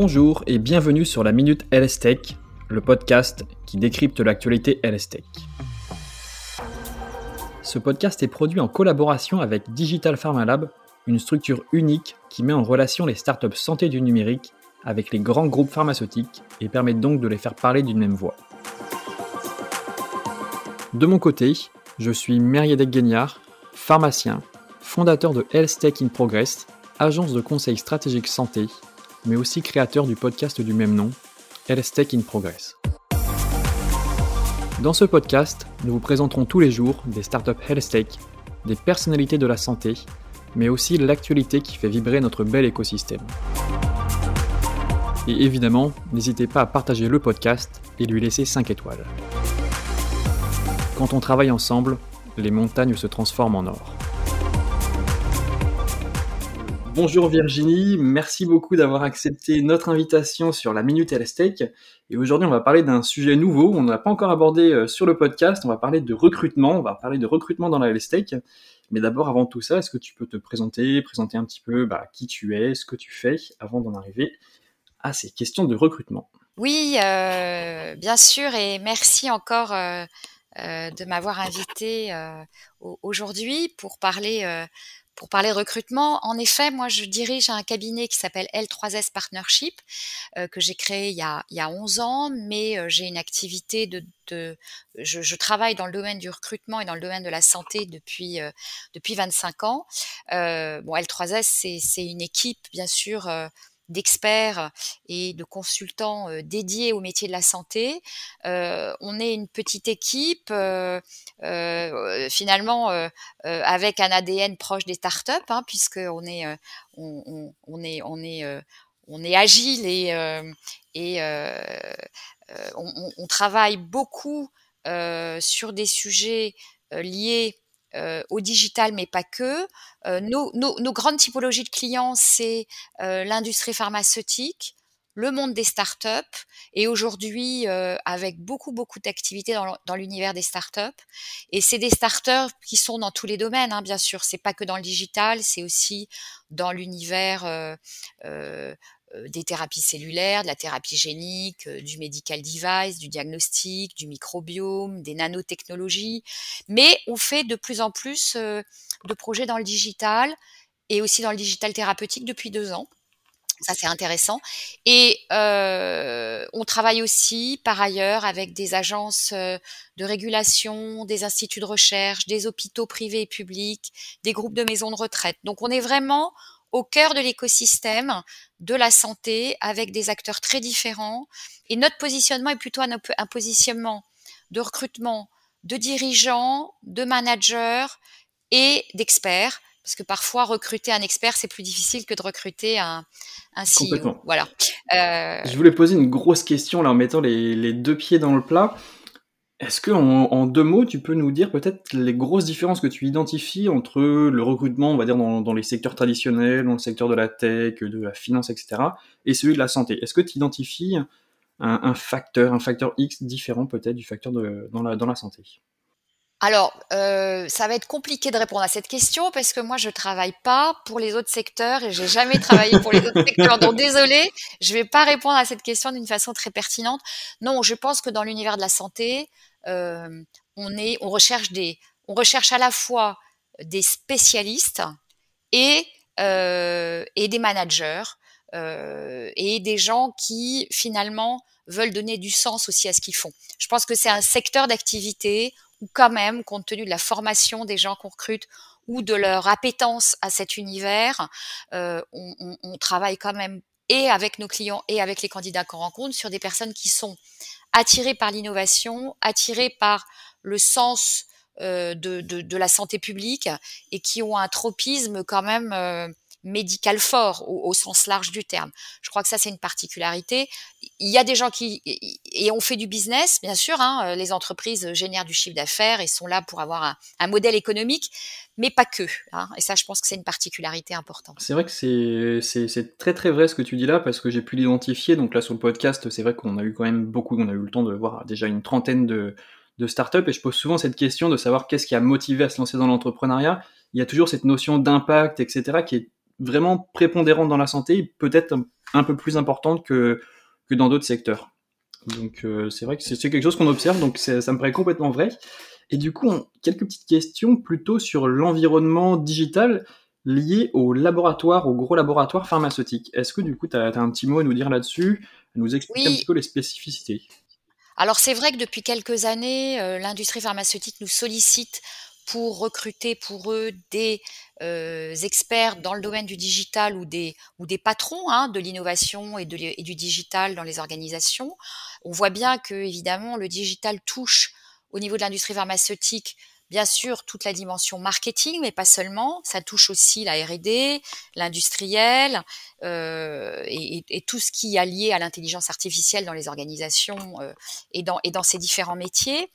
Bonjour et bienvenue sur la Minute LS Tech, le podcast qui décrypte l'actualité LS Tech. Ce podcast est produit en collaboration avec Digital Pharma Lab, une structure unique qui met en relation les startups santé du numérique avec les grands groupes pharmaceutiques et permet donc de les faire parler d'une même voix. De mon côté, je suis Meriadec Guignard, pharmacien, fondateur de Health Tech in Progress, agence de conseil stratégique santé, mais aussi créateur du podcast du même nom, Tech in Progress. Dans ce podcast, nous vous présenterons tous les jours des startups Health des personnalités de la santé, mais aussi l'actualité qui fait vibrer notre bel écosystème. Et évidemment, n'hésitez pas à partager le podcast et lui laisser 5 étoiles. Quand on travaille ensemble, les montagnes se transforment en or. Bonjour Virginie, merci beaucoup d'avoir accepté notre invitation sur la Minute LSTEC. Et aujourd'hui, on va parler d'un sujet nouveau, on n'a pas encore abordé euh, sur le podcast, on va parler de recrutement, on va parler de recrutement dans la LSTEC. Mais d'abord, avant tout ça, est-ce que tu peux te présenter, présenter un petit peu bah, qui tu es, ce que tu fais, avant d'en arriver à ces questions de recrutement? Oui, euh, bien sûr, et merci encore euh, de m'avoir invité aujourd'hui pour parler pour parler recrutement, en effet, moi, je dirige un cabinet qui s'appelle L3S Partnership, euh, que j'ai créé il y, a, il y a 11 ans, mais euh, j'ai une activité de... de je, je, travaille dans le domaine du recrutement et dans le domaine de la santé depuis, euh, depuis 25 ans. bon, L3S, c'est une équipe, bien sûr, d'experts et de consultants dédiés au métier de la santé. On est une petite équipe finalement avec un ADN proche des startups, hein, puisque on est on, est on est on est agile et on, travaille beaucoup sur des sujets liés euh, au digital, mais pas que. Euh, nos, nos, nos, grandes typologies de clients, c'est euh, l'industrie pharmaceutique, le monde des startups, et aujourd'hui avec beaucoup beaucoup d'activités dans, l'univers des startups. Et c'est des startups qui sont dans tous les domaines, hein, bien sûr. C'est pas que dans le digital, c'est aussi dans l'univers euh, des thérapies cellulaires, de la thérapie génique, euh, du medical device, du diagnostic, du microbiome, des nanotechnologies. Mais on fait de plus en plus euh, de projets dans le digital et aussi dans le digital thérapeutique depuis deux ans. Ça, c'est intéressant. Et euh, on travaille aussi, par ailleurs, avec des agences de régulation, des instituts de recherche, des hôpitaux privés et publics, des groupes de maisons de retraite. Donc, on est vraiment au cœur de l'écosystème de la santé avec des acteurs très différents. Et notre positionnement est plutôt un, un positionnement de recrutement de dirigeants, de managers et d'experts. Parce que parfois, recruter un expert, c'est plus difficile que de recruter un, un CEO. Voilà. Euh... Je voulais poser une grosse question là en mettant les, les deux pieds dans le plat. Est-ce que en, deux mots, tu peux nous dire peut-être les grosses différences que tu identifies entre le recrutement, on va dire dans, les secteurs traditionnels, dans le secteur de la tech, de la finance, etc., et celui de la santé? Est-ce que tu identifies un, facteur, un facteur X différent peut-être du facteur de, dans, la, dans la santé? Alors, euh, ça va être compliqué de répondre à cette question parce que moi, je travaille pas pour les autres secteurs et j'ai jamais travaillé pour les autres secteurs. Donc, désolé, je vais pas répondre à cette question d'une façon très pertinente. Non, je pense que dans l'univers de la santé, euh, on est, on recherche des, on recherche à la fois des spécialistes et euh, et des managers euh, et des gens qui finalement veulent donner du sens aussi à ce qu'ils font. Je pense que c'est un secteur d'activité où quand même, compte tenu de la formation des gens qu'on recrute ou de leur appétence à cet univers, euh, on, travaille quand même et avec nos clients et avec les candidats qu'on rencontre sur des personnes qui sont attirés par l'innovation, attirés par le sens euh, de, de, de, la santé publique et qui ont un tropisme quand même euh, médical fort au, sens large du terme. Je crois que ça c'est une particularité. Il y a des gens qui et on fait du business, bien sûr. Hein, les entreprises génèrent du chiffre d'affaires et sont là pour avoir un, un modèle économique, mais pas que. Hein, et ça, je pense que c'est une particularité importante. C'est vrai que c'est très très vrai ce que tu dis là, parce que j'ai pu l'identifier. Donc là, sur le podcast, c'est vrai qu'on a eu quand même beaucoup, on a eu le temps de voir déjà une trentaine de, de startups, et je pose souvent cette question de savoir qu'est-ce qui a motivé à se lancer dans l'entrepreneuriat. Il y a toujours cette notion d'impact, etc., qui est vraiment prépondérante dans la santé, peut-être un peu plus importante que, que dans d'autres secteurs. Donc euh, c'est vrai que c'est quelque chose qu'on observe, donc ça me paraît complètement vrai. Et du coup, quelques petites questions plutôt sur l'environnement digital lié aux laboratoires, aux gros laboratoires pharmaceutiques. Est-ce que du coup, tu as, un petit mot à nous dire là-dessus, à nous expliquer un petit peu les spécificités? Alors c'est vrai que depuis quelques années, euh, l'industrie pharmaceutique nous sollicite pour recruter pour eux des euh, experts dans le domaine du digital ou des, ou des patrons hein, de l'innovation et, et du digital dans les organisations. On voit bien que évidemment le digital touche au niveau de l'industrie pharmaceutique bien sûr toute la dimension marketing, mais pas seulement. Ça touche aussi la R&D, l'industriel euh, et, tout ce qui est lié à l'intelligence artificielle dans les organisations euh, et, dans, et dans ces différents métiers.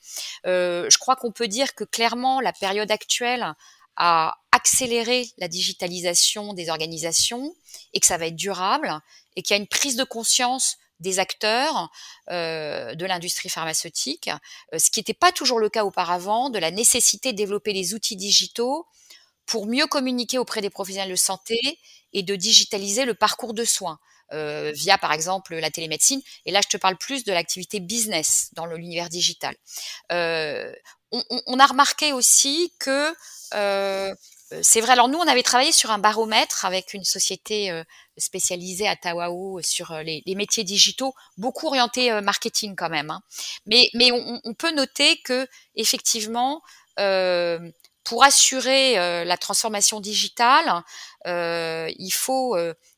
Euh, je crois qu'on peut dire que clairement la période actuelle a accéléré la digitalisation des organisations et que ça va être durable et qu'il y a une prise de conscience des acteurs euh, de l'industrie pharmaceutique, euh, ce qui n'était pas toujours le cas auparavant, de la nécessité de développer les outils digitaux pour mieux communiquer auprès des professionnels de santé et de digitaliser le parcours de soins. Euh, via par exemple la télémédecine. Et là, je te parle plus de l'activité business dans l'univers digital. On, a remarqué aussi que c'est vrai. Alors nous, on avait travaillé sur un baromètre avec une société euh, spécialisée à Tawao sur euh, les, les, métiers digitaux, beaucoup orientés euh, marketing quand même. Hein. Mais, on, peut noter que effectivement, pour assurer la transformation digitale, il faut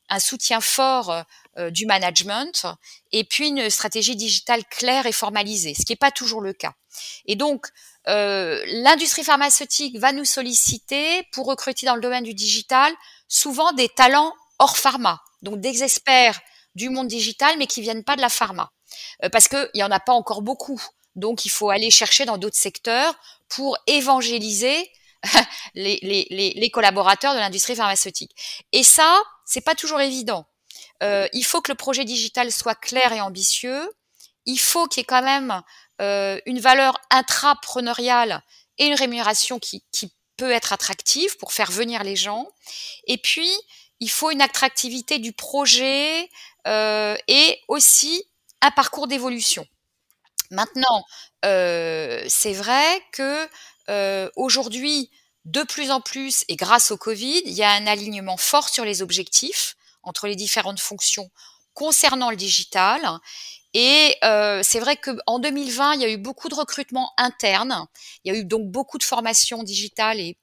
un soutien fort du management et puis une stratégie digitale claire et formalisée, ce qui n'est pas toujours le cas. Et donc, euh, l'industrie pharmaceutique va nous solliciter pour recruter dans le domaine du digital souvent des talents hors pharma, donc des experts du monde digital, mais qui viennent pas de la pharma, euh, parce qu'il y en a pas encore beaucoup. Donc il faut aller chercher dans d'autres secteurs pour évangéliser les, les, les, les collaborateurs de l'industrie pharmaceutique. Et ça, c'est pas toujours évident. Euh, il faut que le projet digital soit clair et ambitieux. Il faut qu'il y ait quand même euh, une valeur intrapreneuriale et une rémunération qui, qui peut être attractive pour faire venir les gens. Et puis, il faut une attractivité du projet euh, et aussi un parcours d'évolution. Maintenant, euh, c'est vrai que euh, aujourd'hui, de plus en plus, et grâce au Covid, il y a un alignement fort sur les objectifs entre les différentes fonctions concernant le digital. Et euh, c'est vrai qu'en 2020, il y a eu beaucoup de recrutements internes. Il y a eu donc beaucoup de formations digitales et,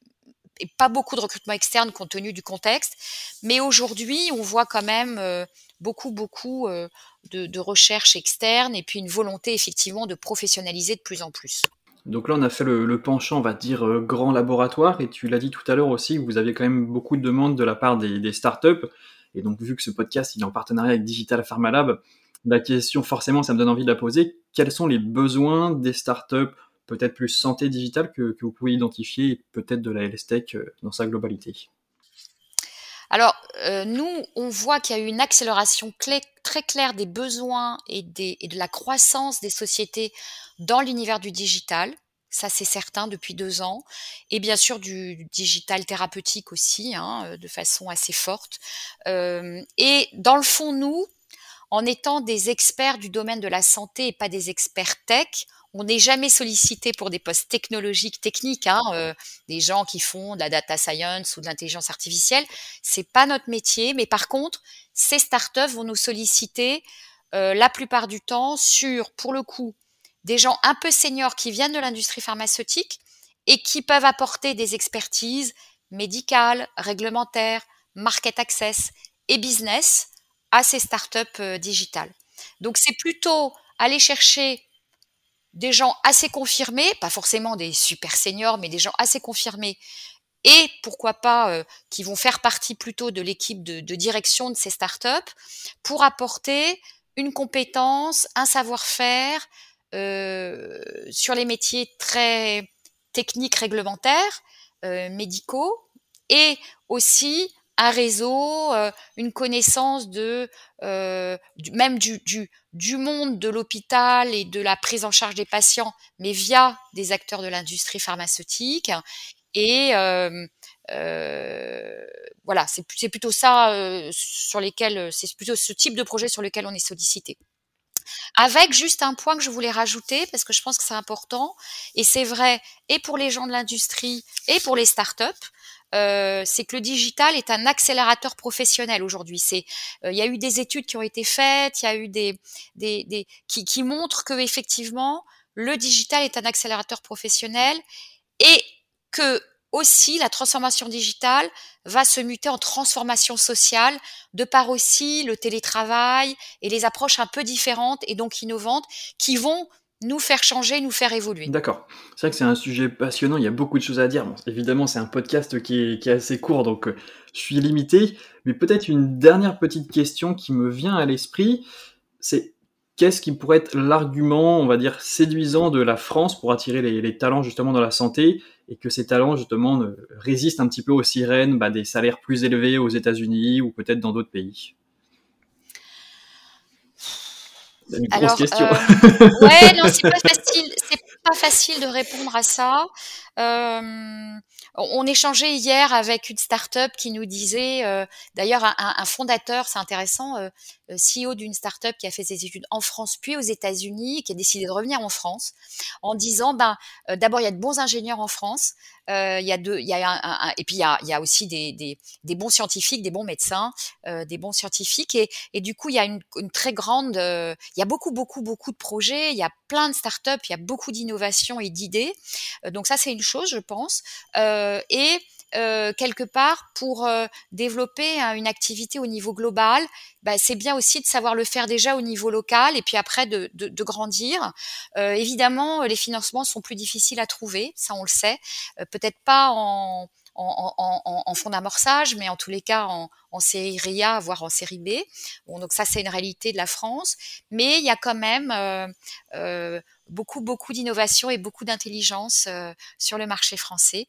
pas beaucoup de recrutements externes compte tenu du contexte. Mais aujourd'hui, on voit quand même euh, beaucoup, beaucoup euh, de, de recherches externes et puis une volonté effectivement de professionnaliser de plus en plus. Donc là, on a fait le, penchant, on va dire, euh, grand laboratoire. Et tu l'as dit tout à l'heure aussi, vous aviez quand même beaucoup de demandes de la part des, startups. Et donc, vu que ce podcast est en partenariat avec Digital Pharma Lab, la question, forcément, ça me donne envie de la poser. Quels sont les besoins des startups, peut-être plus santé digitale, que, vous pouvez identifier, peut-être de la LS Tech euh, dans sa globalité? Alors, euh, nous, on voit qu'il y a eu une accélération très claire des besoins et, et de la croissance des sociétés dans l'univers du digital ça c'est certain depuis deux ans, et bien sûr du digital thérapeutique aussi, hein, euh, de façon assez forte. Euh, et dans le fond, nous, en étant des experts du domaine de la santé et pas des experts tech, on n'est jamais sollicité pour des postes technologiques, techniques, hein, euh, des gens qui font de la data science ou de l'intelligence artificielle. C'est pas notre métier, mais par contre, ces startups vont nous solliciter la plupart du temps sur, pour le coup, des gens un peu seniors qui viennent de l'industrie pharmaceutique et qui peuvent apporter des expertises médicales, réglementaires, market access et business à ces startups euh, digitales. Donc c'est plutôt aller chercher des gens assez confirmés, pas forcément des super seniors, mais des gens assez confirmés et pourquoi pas euh, qui vont faire partie plutôt de l'équipe de, direction de ces startups pour apporter une compétence, un savoir-faire, sur les métiers très techniques réglementaires, euh, médicaux, et aussi un réseau, euh, une connaissance de même du, du, du, monde de l'hôpital et de la prise en charge des patients, mais via des acteurs de l'industrie pharmaceutique. Et voilà, c'est plutôt ça sur lesquels, c'est plutôt ce type de projet sur lequel on est sollicité. Avec juste un point que je voulais rajouter parce que je pense que c'est important et c'est vrai et pour les gens de l'industrie et pour les startups. Euh, c'est que le digital est un accélérateur professionnel aujourd'hui. C'est, euh, il y a eu des études qui ont été faites, il y a eu des, des, des qui, qui montrent que effectivement le digital est un accélérateur professionnel et que aussi la transformation digitale va se muter en transformation sociale de par aussi le télétravail et les approches un peu différentes et donc innovantes qui vont nous faire changer, nous faire évoluer. D'accord. C'est vrai que c'est un sujet passionnant, il y a beaucoup de choses à dire. Évidemment, c'est un podcast qui est, assez court, donc euh, je suis limité. Mais peut-être une dernière petite question qui me vient à l'esprit, c'est qu'est-ce qui pourrait être l'argument, on va dire, séduisant de la France pour attirer les, talents justement dans la santé et que ces talents justement résistent un petit peu aux sirènes bah, des salaires plus élevés aux États-Unis ou peut-être dans d'autres pays? Une grosse question. Euh, ouais, non, c'est pas facile. Pas facile de répondre à ça. Euh, on échangeait hier avec une start-up qui nous disait, euh, d'ailleurs un, fondateur, c'est intéressant, euh, CEO d'une start-up qui a fait ses études en France puis aux États-Unis, qui a décidé de revenir en France, en disant, ben d'abord il y a de bons ingénieurs en France, euh, il y a deux, y a un, et puis il y a, y a aussi des, des, bons scientifiques, des bons médecins, des bons scientifiques, et, et, du coup il y a une, très grande, il y a beaucoup beaucoup beaucoup de projets, il y a plein de start-up, il y a beaucoup d'innovations et d'idées, donc ça c'est une chose, je pense. Euh, euh, et euh, quelque part pour euh, développer une activité au niveau global, bah, c'est bien aussi de savoir le faire déjà au niveau local et puis après de, grandir. évidemment, les financements sont plus difficiles à trouver, ça on le sait. Peut-être pas en, en, fonds d'amorçage, mais en tous les cas en, série A, voire en série B. Donc ça c'est une réalité de la France, mais il y a quand même beaucoup, beaucoup d'innovation et beaucoup d'intelligence euh, sur le marché français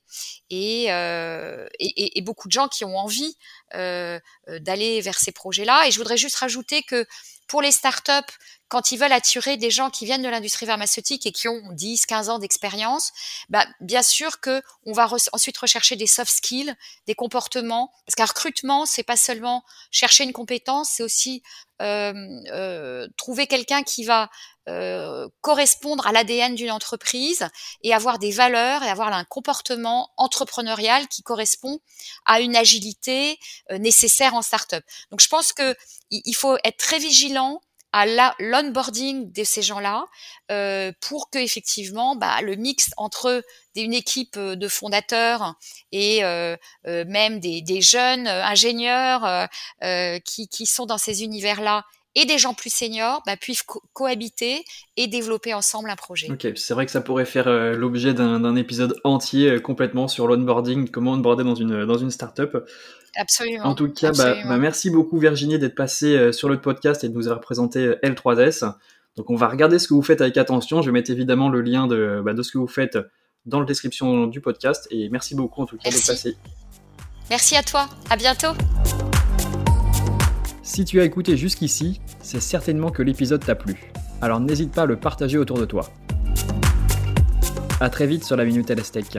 et, euh, et, et, beaucoup de gens qui ont envie euh, d'aller vers ces projets-là. Et je voudrais juste rajouter que pour les startups, quand ils veulent attirer des gens qui viennent de l'industrie pharmaceutique et qui ont 10, 15 ans d'expérience, bah, bien sûr que on va ensuite rechercher des soft skills, des comportements, parce qu'un recrutement, c'est pas seulement chercher une compétence, c'est aussi euh, euh, trouver quelqu'un qui va euh, correspondre à l'ADN d'une entreprise et avoir des valeurs et avoir un comportement entrepreneurial qui correspond à une agilité nécessaire en startup. Donc je pense que il faut être très vigilant à l'onboarding de ces gens-là euh, pour que effectivement bah, le mix entre une équipe euh, de fondateurs et euh, euh, même des, des, jeunes ingénieurs qui, qui, sont dans ces univers-là et des gens plus seniors bah, puissent cohabiter et développer ensemble un projet. Ok, c'est vrai que ça pourrait faire l'objet d'un épisode entier complètement sur l'onboarding, comment onboarder dans une, dans une startup. Absolument. En tout cas, bah, bah, merci beaucoup Virginie d'être passée euh, sur le podcast et de nous avoir présenté euh, L3S. Donc on va regarder ce que vous faites avec attention. Je vais mettre évidemment le lien de, de ce que vous faites dans la description du podcast. Et merci beaucoup en tout cas d'être passé. Merci à toi. À bientôt. Si tu as écouté jusqu'ici, c'est certainement que l'épisode t'a plu. Alors n'hésite pas à le partager autour de toi. A très vite sur la Minute LSTEC.